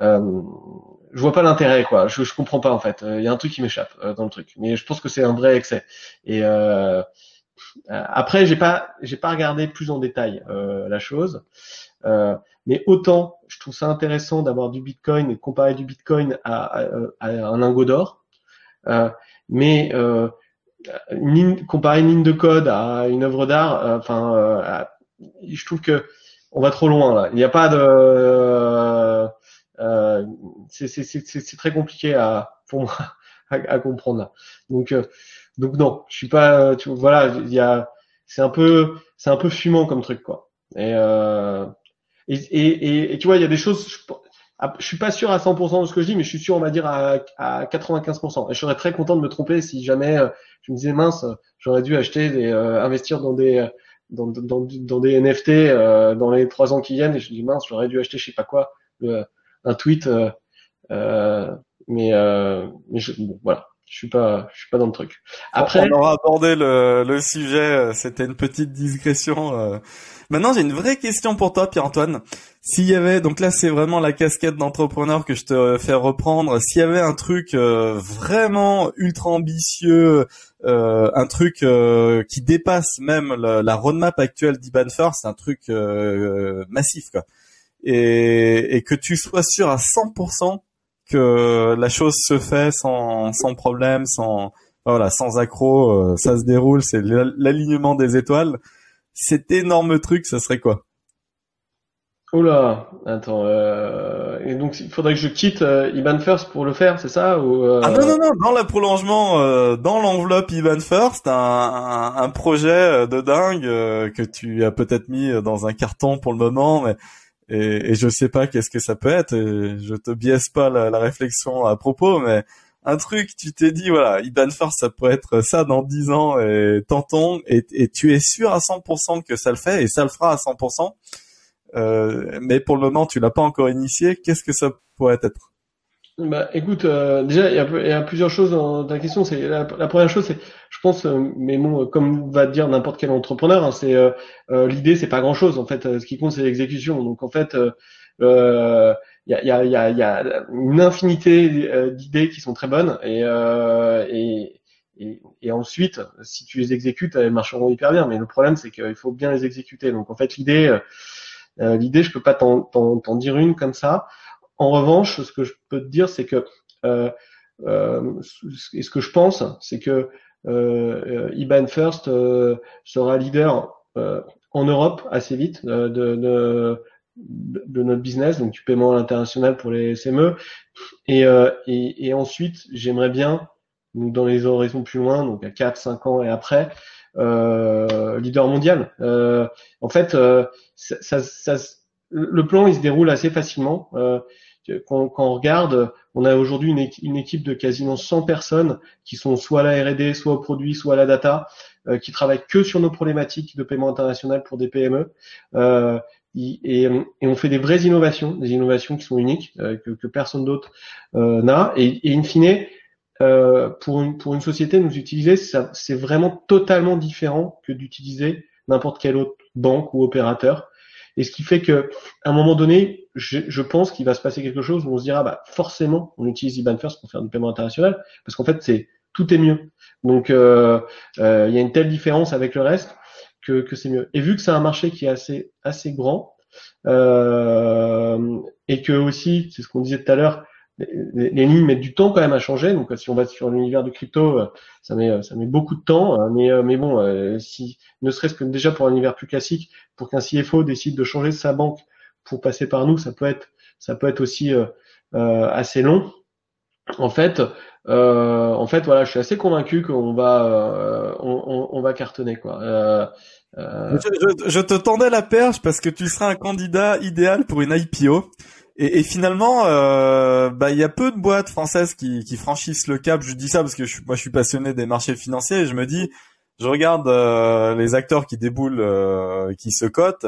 je vois pas l'intérêt quoi. Je, je comprends pas en fait. Il y a un truc qui m'échappe dans le truc, mais je pense que c'est un vrai excès. Et après, j'ai pas, j'ai pas regardé plus en détail la chose. Euh, mais autant, je trouve ça intéressant d'avoir du Bitcoin et de comparer du Bitcoin à, un lingot d'or. Euh, mais euh, comparer une ligne de code à une œuvre d'art, euh, enfin, je trouve que on va trop loin là. Il n'y a pas de, c'est très compliqué à pour moi à, comprendre là. Donc donc non, je suis pas, tu, voilà, il y a, c'est un peu, c'est un peu fumant comme truc quoi. Et euh, et, et, et, tu vois, il y a des choses, ah, je suis pas sûr à 100% de ce que je dis, mais je suis sûr, on va dire à, à 95%. Et je serais très content de me tromper si jamais euh, je me disais mince, j'aurais dû acheter des, euh, investir dans des dans, dans, des NFT euh, dans les trois ans qui viennent. Et je me dis mince, j'aurais dû acheter je sais pas quoi, un tweet. mais mais je, bon, voilà je suis pas, je suis pas dans le truc. Après, on aura abordé le, le sujet. C'était une petite digression. Maintenant, j'ai une vraie question pour toi, Pierre-Antoine. S'il y avait, donc là, c'est vraiment la casquette d'entrepreneur que je te fais reprendre. S'il y avait un truc euh, vraiment ultra ambitieux, euh, un truc euh, qui dépasse même la, roadmap actuelle d'Iban First, un truc massif, quoi. Et, et que tu sois sûr à 100% que la chose se fait sans, sans problème, sans voilà, sans accro, ça se déroule, c'est l'alignement des étoiles cet énorme truc, ça serait quoi? Oula, attends. Euh... Et donc, il faudrait que je quitte euh, Iban First pour le faire, c'est ça ou, euh... Ah non non non, dans le prolongement, euh, dans l'enveloppe Iban First, un, un, un, projet euh, de dingue que tu as peut-être mis dans un carton pour le moment, mais et, et je sais pas qu'est-ce que ça peut être. Je te biaise pas la, la réflexion à propos, mais un truc, tu t'es dit, voilà, Iban First, ça pourrait être ça dans 10 ans, et tentons, et, et, tu es sûr à 100% que ça le fait, et ça le fera à 100%, euh, mais pour le moment, tu l'as pas encore initié, qu'est-ce que ça pourrait être? Bah, écoute, euh, déjà, il y, a, plusieurs choses dans ta question. C'est la, première chose, c'est, je pense, euh, mais bon, comme va dire n'importe quel entrepreneur, hein, c'est l'idée, c'est pas grand-chose. En fait, ce qui compte, c'est l'exécution. Donc, en fait, il y a, y, a, y a, une infinité euh, d'idées qui sont très bonnes et, euh, et, et, ensuite, si tu les exécutes, elles marcheront hyper bien. Mais le problème, c'est qu'il faut bien les exécuter. Donc en fait, l'idée, euh, l'idée, je peux pas t'en dire une comme ça. En revanche, ce que je peux te dire, c'est que euh, euh, ce que je pense, c'est que euh, IBAN First sera leader en Europe assez vite de, notre business, donc du paiement à l'international pour les SME. Et, euh, et, et, ensuite, j'aimerais bien, donc dans les horizons plus loin, donc à 4, 5 ans et après, euh, leader mondial. Euh, en fait, euh, ça, ça, le plan, il se déroule assez facilement. Euh, quand, quand, on regarde, on a aujourd'hui une, équipe de quasiment 100 personnes qui sont soit à la R&D, soit au produit, soit à la data, euh, qui travaillent que sur nos problématiques de paiement international pour des PME. Euh, et, et, on fait des vraies innovations, des innovations qui sont uniques, euh, que, que, personne d'autre euh, n'a. Et, et, in fine, euh, pour, une, pour une société, nous utiliser, c'est vraiment totalement différent que d'utiliser n'importe quelle autre banque ou opérateur. Et ce qui fait que, à un moment donné, je, je pense qu'il va se passer quelque chose où on se dira, bah, forcément, on utilise IBAN First pour faire du paiement international, parce qu'en fait, c'est tout est mieux. Donc, euh, euh, il y a une telle différence avec le reste que, que c'est mieux. Et vu que c'est un marché qui est assez assez grand euh, et que aussi, c'est ce qu'on disait tout à l'heure, les, lignes mettent du temps quand même à changer. Donc, si on va sur l'univers du crypto, euh, ça met ça met beaucoup de temps. Hein. Mais mais bon, si ne serait-ce que déjà pour un univers plus classique, pour qu'un CFO décide de changer sa banque pour passer par nous, ça peut être ça peut être aussi assez long. En fait, euh, en fait, voilà, je suis assez convaincu qu'on va, euh, on, on, va cartonner quoi. Euh, euh, je, je, te tendais la perche parce que tu seras un candidat idéal pour une IPO. Et, et finalement, euh, bah il y a peu de boîtes françaises qui, qui, franchissent le cap. Je dis ça parce que je, moi je suis passionné des marchés financiers et je me dis, je regarde les acteurs qui déboulent, qui se cotent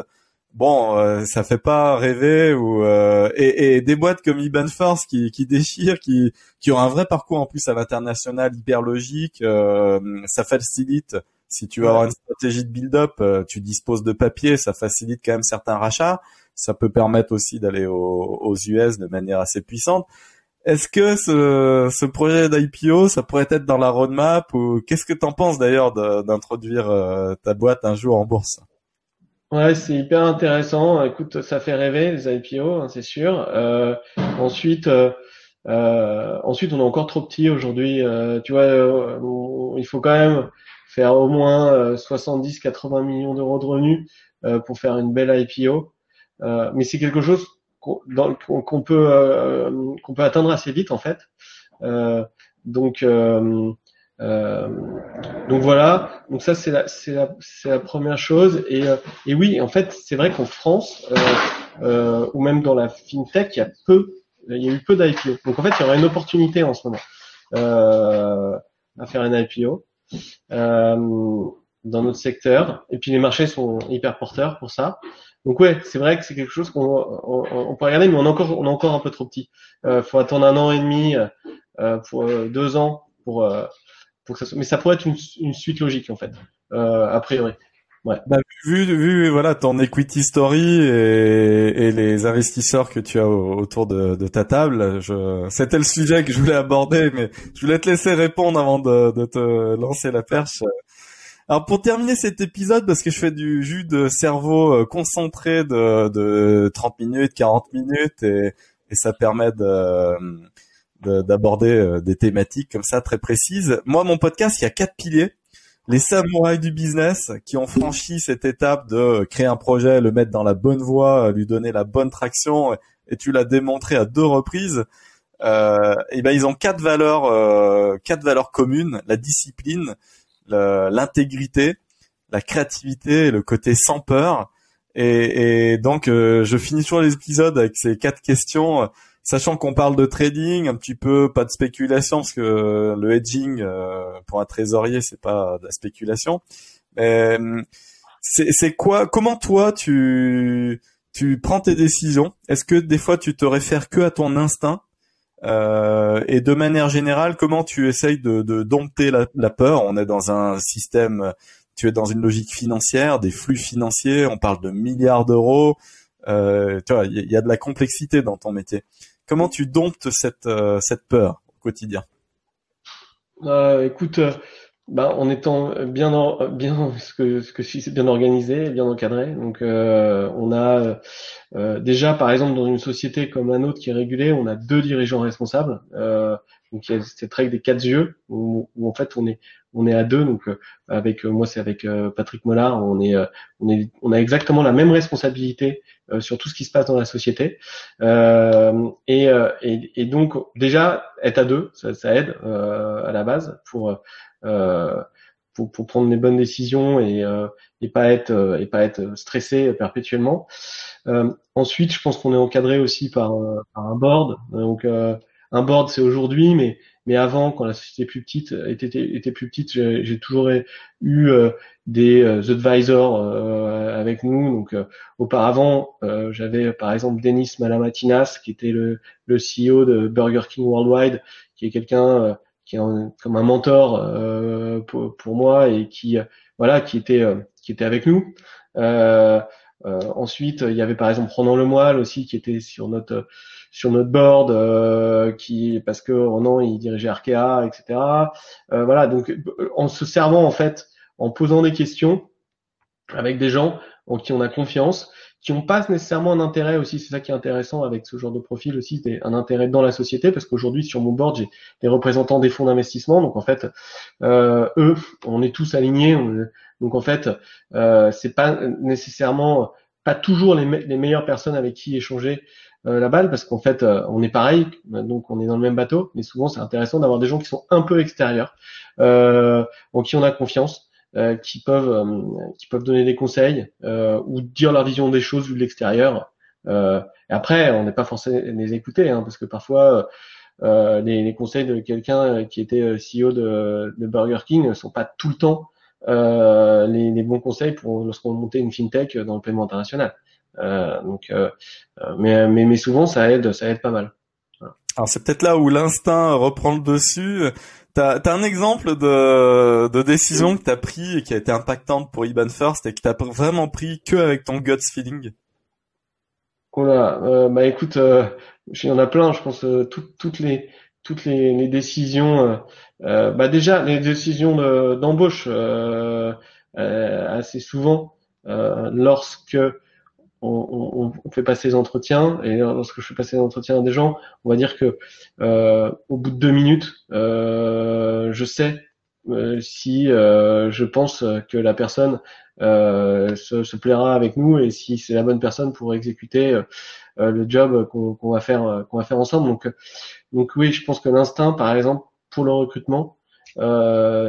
bon, euh, ça fait pas rêver ou euh, et, et, des boîtes comme Iban Force qui, qui déchirent, qui qui ont un vrai parcours en plus à l'international hyper logique, euh, ça facilite. Si tu veux avoir une stratégie de build-up, euh, tu disposes de papier, ça facilite quand même certains rachats. Ça peut permettre aussi d'aller aux, aux US de manière assez puissante. Est-ce que ce, ce projet d'IPO, ça pourrait être dans la roadmap ou qu'est-ce que tu en penses d'ailleurs d'introduire ta boîte un jour en bourse? Ouais, c'est hyper intéressant. Écoute, ça fait rêver les IPO, hein, c'est sûr. Euh, ensuite, euh, euh, ensuite, on est encore trop petit aujourd'hui. Euh, tu vois, euh, il faut quand même faire au moins 70-80 millions d'euros de revenus pour faire une belle IPO. Mais c'est quelque chose qu'on peut qu'on peut atteindre assez vite en fait. donc euh, donc voilà, donc ça c'est la, c'est la, c'est la première chose. Et, euh, et oui, en fait, c'est vrai qu'en France, euh, euh, ou même dans la fintech, il y a peu il y a eu peu d'IPO. Donc en fait, il y aurait une opportunité en ce moment euh, à faire un IPO euh, dans notre secteur. Et puis les marchés sont hyper porteurs pour ça. Donc ouais, c'est vrai que c'est quelque chose qu'on on, on peut regarder, mais on est encore on est encore un peu trop petit. Euh, faut attendre un an et demi euh, pour euh, deux ans pour euh, pour que ça soit. Mais ça pourrait être une, une suite logique en fait, euh, a priori. Ouais. Bah, vu, vu voilà ton equity story et, et les investisseurs que tu as autour de, de ta table, je, c'était le sujet que je voulais aborder, mais je voulais te laisser répondre avant de, de te lancer la perche. Alors pour terminer cet épisode, parce que je fais du jus de cerveau euh, concentré de, de 30 minutes, 40 minutes, et, et ça permet de d'aborder euh, des thématiques comme ça très précises. Moi, mon podcast, il y a quatre piliers les samouraïs du business qui ont franchi cette étape de créer un projet, le mettre dans la bonne voie, lui donner la bonne traction, et tu l'as démontré à deux reprises. Euh, et ben ils ont quatre valeurs, euh, quatre valeurs communes la discipline, l'intégrité, la créativité, le côté sans peur. Et, et donc euh, je finis toujours les épisodes avec ces quatre questions sachant qu'on parle de trading, un petit peu pas de spéculation parce que le hedging euh, pour un trésorier c'est pas de la spéculation. Mais c'est quoi Comment toi tu tu prends tes décisions? Est-ce que des fois tu te réfères que à ton instinct? Euh, et de manière générale, comment tu essayes de, de dompter la, peur? On est dans un système, tu es dans une logique financière, des flux financiers, on parle de milliards d'euros. Euh, il y, a de la complexité dans ton métier. Comment tu domptes cette, euh, cette peur au quotidien? Euh, Écoute, euh, bah, en étant bien, bien ce que ce que c'est bien organisé, bien encadré. Donc, on a déjà, par exemple, dans une société comme un autre qui est régulée, on a deux dirigeants responsables. donc, il y a cette règle des quatre yeux où, où en fait on est on est à deux. Donc, avec moi, c'est avec Patrick Mollard. On est on est on a exactement la même responsabilité euh, sur tout ce qui se passe dans la société. Euh, et, euh, et, et, donc déjà être à deux, ça, ça aide à la base pour, pour, pour prendre les bonnes décisions et, et pas être et pas être stressé perpétuellement. ensuite, je pense qu'on est encadré aussi par, par un board. Donc un board c'est aujourd'hui, mais mais avant, quand la société plus petite était, était plus petite, j'ai toujours eu euh, des euh, advisors euh, avec nous. Donc, auparavant, j'avais par exemple Denis Malamatinas, qui était le, le CEO de Burger King Worldwide, qui est quelqu'un qui est comme un mentor pour, pour, moi et qui voilà, qui était qui était avec nous. ensuite, il y avait par exemple Ronan Lemoyle aussi, qui était sur notre sur notre board, euh, qui parce que Ronan il dirigeait Arkea, etc. Euh, voilà, donc en se servant en fait, en posant des questions avec des gens en qui on a confiance, qui n'ont pas nécessairement un intérêt aussi, c'est ça qui est intéressant avec ce genre de profil aussi, c'est un intérêt dans la société, parce qu'aujourd'hui sur mon board j'ai des représentants des fonds d'investissement, donc en fait euh, eux, on est tous alignés, donc en fait euh, c'est pas nécessairement pas toujours les, meilleures personnes avec qui échanger euh, la balle parce qu'en fait euh, on est pareil, donc on est dans le même bateau, mais souvent c'est intéressant d'avoir des gens qui sont un peu extérieurs, euh, en qui on a confiance, qui peuvent qui peuvent donner des conseils ou dire leur vision des choses vu de l'extérieur. et après on n'est pas forcé de les écouter hein, parce que parfois les, les, conseils de quelqu'un qui était CEO de, de, Burger King ne sont pas tout le temps les, les, bons conseils pour lorsqu'on montait une fintech dans le paiement international. Euh, donc, euh, euh, mais, mais, mais souvent ça aide, ça aide pas mal. Alors c'est peut-être là où l'instinct reprend le dessus. T'as as un exemple de, de décision que t'as pris et qui a été impactante pour Iban First et que t'as vraiment pris que avec ton gut feeling? Voilà, euh, bah écoute, euh, il y en a plein. Je pense euh, toutes les toutes les, les décisions. bah déjà les décisions d'embauche assez souvent lorsque on, on, fait passer les entretiens et lorsque je fais passer les entretiens à des gens, on va dire que euh, au bout de deux minutes, euh, je sais euh, si euh, je pense que la personne euh, se, se, plaira avec nous et si c'est la bonne personne pour exécuter le job qu'on va faire qu'on va faire ensemble. Donc donc oui, je pense que l'instinct, par exemple, pour le recrutement,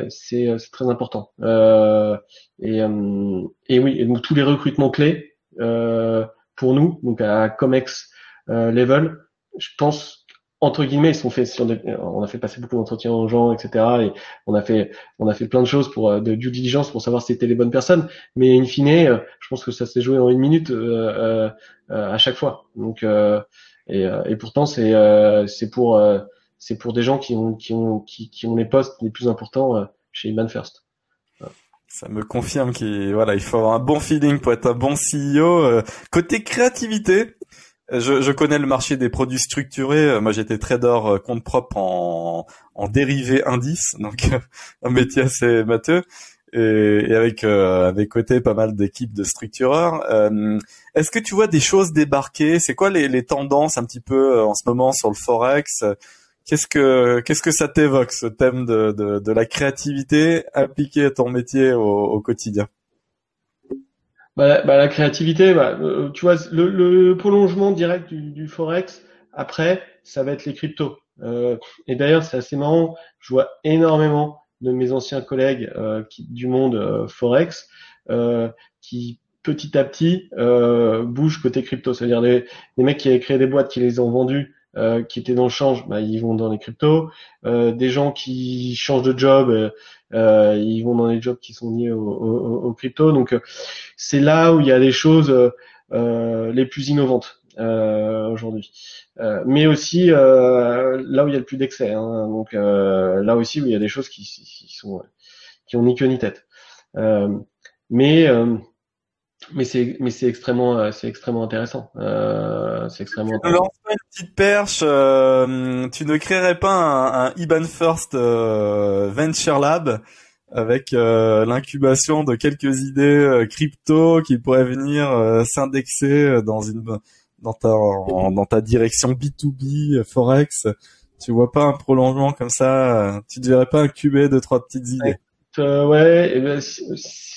c'est très important. et, et oui, et donc tous les recrutements clés euh, pour nous, donc à Comex euh, level, je pense entre guillemets, ils sont faits on a fait passer beaucoup d'entretiens aux gens, etc. Et on a fait, on a fait plein de choses pour de due diligence pour savoir si c'était les bonnes personnes. Mais in fine, je pense que ça s'est joué en une minute euh, à chaque fois. Donc, et, et pourtant, c'est, c'est pour, c'est pour des gens qui ont, qui ont, qui, qui ont les postes les plus importants chez Iman First. Ça me confirme qu'il voilà, il faut avoir un bon feeling pour être un bon CEO. Euh, côté créativité, je, je, connais le marché des produits structurés. Euh, moi, j'étais trader euh, compte propre en, en dérivé indice, donc un métier assez matheux. Et, et avec euh, avec côté pas mal d'équipes de structureurs. Est-ce que tu vois des choses débarquer? C'est quoi les, les tendances un petit peu en ce moment sur le forex? Qu'est-ce que qu'est-ce que ça t'évoque ce thème de, de, de, la créativité appliquée à ton métier au, au quotidien? Bah, bah, la créativité, bah, euh, tu vois, le, le, prolongement direct du, du, forex après, ça va être les cryptos. Euh, et d'ailleurs, c'est assez marrant. Je vois énormément de mes anciens collègues euh, qui, du monde euh, forex euh, qui petit à petit bougent côté crypto. C'est-à-dire des, des mecs qui avaient créé des boîtes, qui les ont vendues euh, qui étaient dans le change, bah, ils vont dans les cryptos. Euh, des gens qui changent de job, euh, euh ils vont dans les jobs qui sont liés aux cryptos. Donc c'est là où il y a les choses les plus innovantes aujourd'hui. mais aussi là où il y a le plus d'excès. Hein. donc là aussi où il y a des choses qui, qui sont qui ont ni queue ni tête. mais mais c'est mais c'est extrêmement euh, c'est extrêmement intéressant. Euh, c'est extrêmement. Intéressant. Lance pas une petite perche. Euh, tu ne créerais pas un, un IBAN First euh, Venture Lab avec euh, l'incubation de quelques idées crypto qui pourraient venir s'indexer dans une dans ta dans ta direction B2B forex. Tu vois pas un prolongement comme ça Tu ne pas incuber deux trois petites idées euh, ouais, eh ben,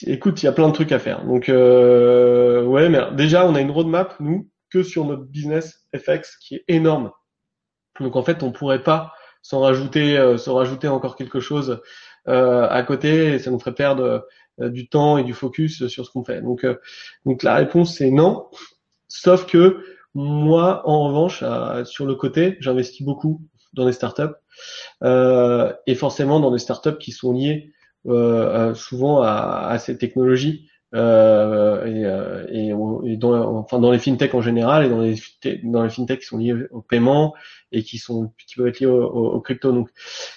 écoute, il y a plein de trucs à faire. Donc, euh, ouais, mais déjà, on a une roadmap, nous, que sur notre business FX qui est énorme. Donc, en fait, on pourrait pas s'en rajouter, euh, s'en rajouter encore quelque chose euh, à côté, et ça nous ferait perdre euh, du temps et du focus sur ce qu'on fait. Donc, euh, donc la réponse c'est non. Sauf que moi, en revanche, sur le côté, j'investis beaucoup dans des startups et forcément dans des startups qui sont liées euh, souvent à, à, ces technologies euh, et, euh, et, et dans, enfin dans les fintechs en général et dans les fintechs qui sont liés au paiement et qui sont qui peuvent être liés au, crypto. Donc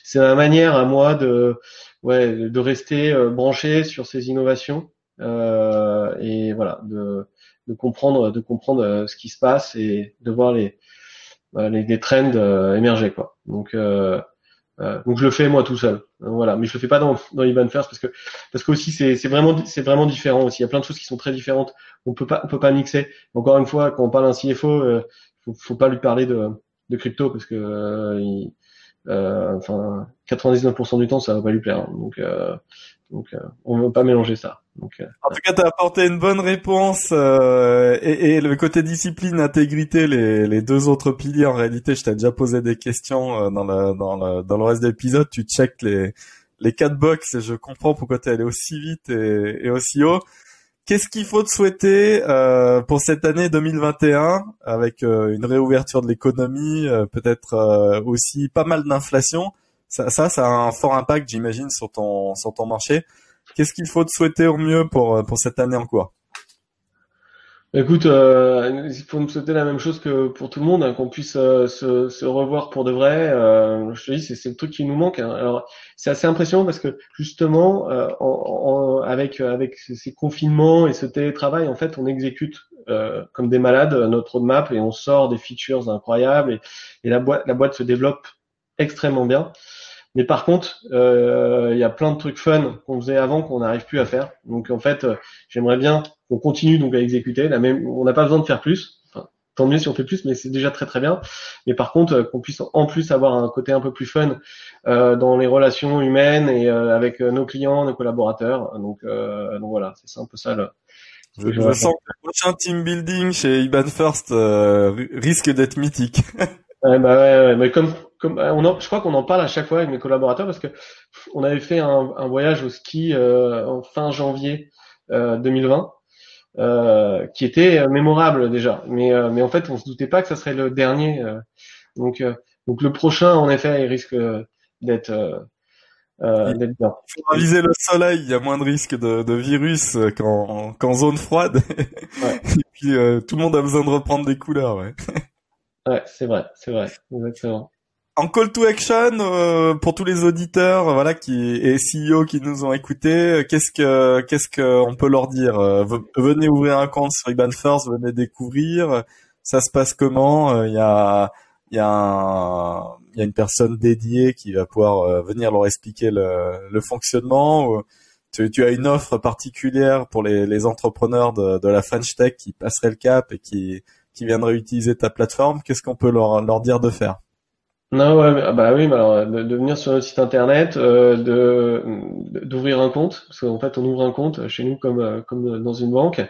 c'est ma manière à moi de ouais de rester branché sur ces innovations euh, et voilà de de comprendre de comprendre ce qui se passe et de voir les les, les trends émerger quoi. Donc euh, euh, donc je le fais moi tout seul. Voilà, mais je le fais pas dans dans Iban First parce que parce que aussi c'est c'est vraiment c'est vraiment différent aussi. Il y a plein de choses qui sont très différentes. On peut pas on peut pas mixer. Encore une fois, quand on parle d'un CFO, euh, faut, faut pas lui parler de de crypto parce que euh, il, euh, enfin 99% du temps ça va pas lui plaire. Donc euh, donc euh, on veut pas mélanger ça. Euh, en tout cas, tu as apporté une bonne réponse euh, et, et, le côté discipline, intégrité, les, les deux autres piliers. En réalité, je t'ai déjà posé des questions euh, dans, le, dans, le, dans le reste de l'épisode. Tu check les les quatre box et je comprends pourquoi tu es allé aussi vite et, et aussi haut. Qu'est-ce qu'il faut te souhaiter euh, pour cette année 2021 avec euh, une réouverture de l'économie, peut-être aussi pas mal d'inflation? Ça, ça, ça a un fort impact, j'imagine, sur ton, sur ton marché. Qu'est-ce qu'il faut te souhaiter au mieux pour, pour cette année en quoi Écoute, euh, il faut nous souhaiter la même chose que pour tout le monde, hein, qu'on puisse euh, se, revoir pour de vrai. Euh, je te dis, c'est, le truc qui nous manque. Hein. Alors, c'est assez impressionnant parce que justement, euh, en, en, avec avec ces confinements et ce télétravail, en fait, on exécute euh, comme des malades notre roadmap et on sort des features incroyables et, et la boîte la boîte se développe extrêmement bien. Mais par contre, euh, il y a plein de trucs fun qu'on faisait avant qu'on n'arrive plus à faire. Donc en fait, euh, j'aimerais bien qu'on continue donc à exécuter. La même, on n'a pas besoin de faire plus. Enfin, tant mieux si on fait plus, mais c'est déjà très très bien. Mais par contre, euh, qu'on puisse en plus avoir un côté un peu plus fun euh, dans les relations humaines et euh, avec nos clients, nos collaborateurs. Donc, donc voilà, c'est un peu ça. Le, je, je sens que le prochain team building chez Iban First risque d'être mythique. ouais, bah ouais, ouais, mais comme euh, on je crois qu'on en parle à chaque fois avec mes collaborateurs parce que on avait fait un, voyage au ski euh, en fin janvier 2020. euh, qui était mémorable déjà. Mais, mais en fait, on se doutait pas que ça serait le dernier. donc, donc le prochain, en effet, il risque d'être euh, il faut viser le soleil, il y a moins de risques de, de virus qu'en zone froide. Ouais. Et puis tout le monde a besoin de reprendre des couleurs, ouais. Ouais, c'est vrai, c'est vrai, exactement en call to action euh, pour tous les auditeurs, voilà, qui et CEO qui nous ont écoutés, qu'est-ce que qu'est-ce qu'on peut leur dire euh, Venez ouvrir un compte sur Iban First, venez découvrir. Ça se passe comment Il y a il y a une personne dédiée qui va pouvoir venir leur expliquer le, fonctionnement. Tu, as une offre particulière pour les, entrepreneurs de, de la French Tech qui passeraient le cap et qui qui viendraient utiliser ta plateforme. Qu'est-ce qu'on peut leur leur dire de faire? Non, ouais, ah bah oui, alors de, venir sur notre site internet, euh, de d'ouvrir un compte, parce qu'en fait on ouvre un compte chez nous comme euh, comme dans une banque,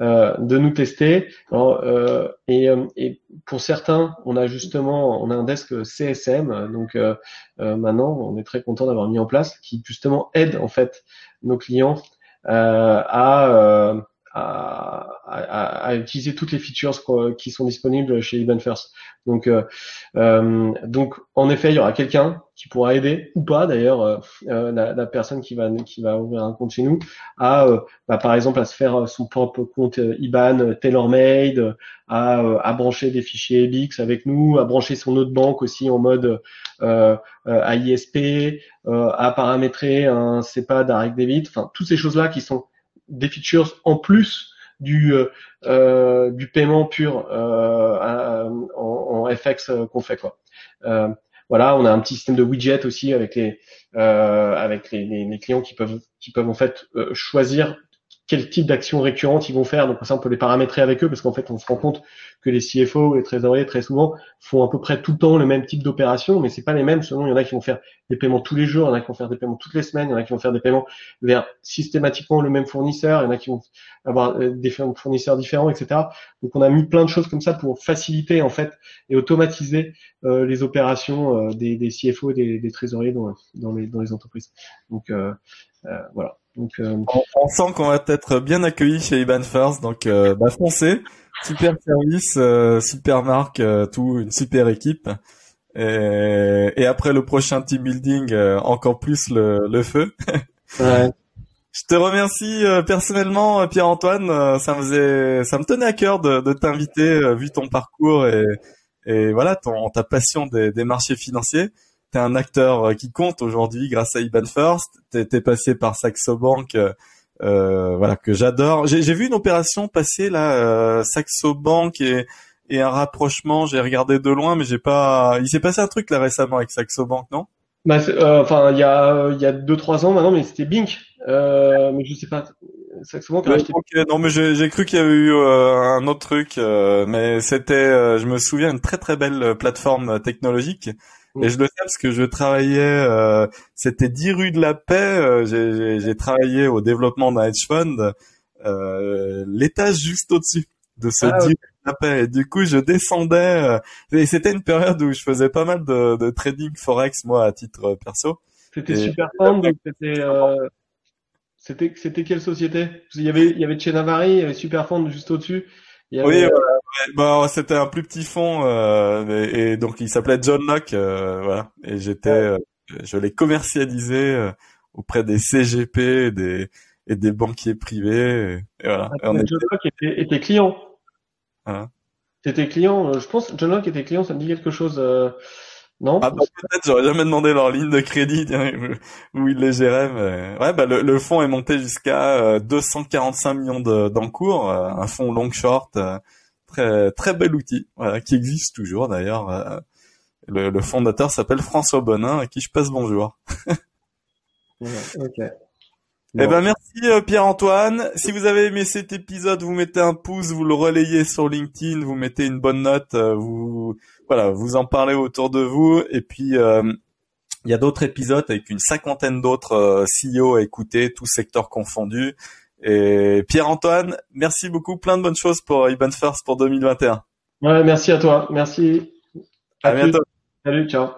euh, de nous tester. euh, et, euh, et pour certains, on a justement, on a un desk CSM, donc euh, maintenant on est très content d'avoir mis en place, qui justement aide en fait nos clients à à, à, à, utiliser toutes les features qui sont disponibles chez Even First. Donc, euh, euh, donc en effet, il y aura quelqu'un qui pourra aider ou pas d'ailleurs euh, euh la, la, personne qui va qui va ouvrir un compte chez nous à euh, bah, par exemple à se faire son propre compte IBAN tailor-made, à, à brancher des fichiers EBIX avec nous, à brancher son autre banque aussi en mode AISP, à paramétrer un CEPA Direct Debit, enfin toutes ces choses là qui sont des features en plus du euh, euh du paiement pur euh, en, en, FX euh, qu'on fait quoi. voilà, on a un petit système de widget aussi avec les avec les, les, les, clients qui peuvent qui peuvent en fait choisir quel type d'actions récurrentes ils vont faire. Donc ça, on peut les paramétrer avec eux parce qu'en fait, on se rend compte que les CFO et les trésoriers très souvent font à peu près tout le temps le même type d'opération, mais c'est pas les mêmes. Selon, il y en a qui vont faire des paiements tous les jours, il y en a qui vont faire des paiements toutes les semaines, il y en a qui vont faire des paiements vers systématiquement le même fournisseur, il y en a qui vont avoir euh, des fournisseurs différents, etc. Donc on a mis plein de choses comme ça pour faciliter en fait et automatiser euh, les opérations euh, des, des, CFO et des, des trésoriers dans, dans, les, dans les entreprises. Donc euh, voilà. Donc, euh, on, sent qu'on va être bien accueilli chez Iban First, donc euh, bah foncez, super service, euh, super marque, tout une super équipe. Et, et, après le prochain team building, encore plus le, le feu. ouais. Je te remercie personnellement, Pierre-Antoine. ça me faisait, ça me tenait à cœur de, de t'inviter, vu ton parcours et, et voilà ton ta passion des, des marchés financiers t'es un acteur euh, qui compte aujourd'hui grâce à Iban First. T'es es passé par Saxo Bank, euh, euh voilà que j'adore. J'ai vu une opération passer là, euh, Saxo Bank et, et un rapprochement. J'ai regardé de loin, mais j'ai pas. Il s'est passé un truc là récemment avec Saxo Bank, non? Bah, euh, Enfin, il y a il y a deux trois ans maintenant, mais c'était Bink. mais je sais pas. Saxo Bank a acheté. non, mais j'ai cru qu'il y avait eu un autre truc, mais c'était, je me souviens, une très très belle plateforme technologique. Et je le sais parce que je travaillais, euh, c'était 10 rue de la Paix, euh, j'ai travaillé au développement d'un hedge fund, euh, l'étage juste au-dessus de ce ah, 10 rue de la Paix. Et du coup, je descendais, euh, et c'était une période où je faisais pas mal de, de trading forex, moi, à titre perso. C'était super fun, donc c'était... Euh... C'était c'était quelle société? Il y avait il y avait Chenavari, il y avait Superfond juste au-dessus. Oui, bah, c'était un plus petit fond euh, et, donc il s'appelait John Locke, euh, voilà. Et j'étais, euh, je l'ai commercialisé euh, auprès des CGP et des et des banquiers privés. Et, voilà. Ah, John Locke était, était client. Voilà. C'était client. Je pense John Locke était client. Ça me dit quelque chose. Non ah, bah, peut-être, j'aurais jamais demandé leur ligne de crédit où ils les géraient. Mais... Ouais, bah le, le fonds est monté jusqu'à 245 millions d'encours, un fonds long short très très bel outil, voilà, qui existe toujours d'ailleurs. Euh, le, le, fondateur s'appelle François Bonin, à qui je passe bonjour. okay. Eh ben merci euh, Pierre-Antoine. Si vous avez aimé cet épisode, vous mettez un pouce, vous le relayez sur LinkedIn, vous mettez une bonne note, euh, vous voilà, vous en parlez autour de vous. Et puis il y a d'autres épisodes avec une cinquantaine d'autres CEO à écouter, tous secteurs confondus. Et Pierre-Antoine, merci beaucoup, plein de bonnes choses pour Iban First pour 2021. Ouais, merci à toi. Merci. À, bientôt. Salut, ciao.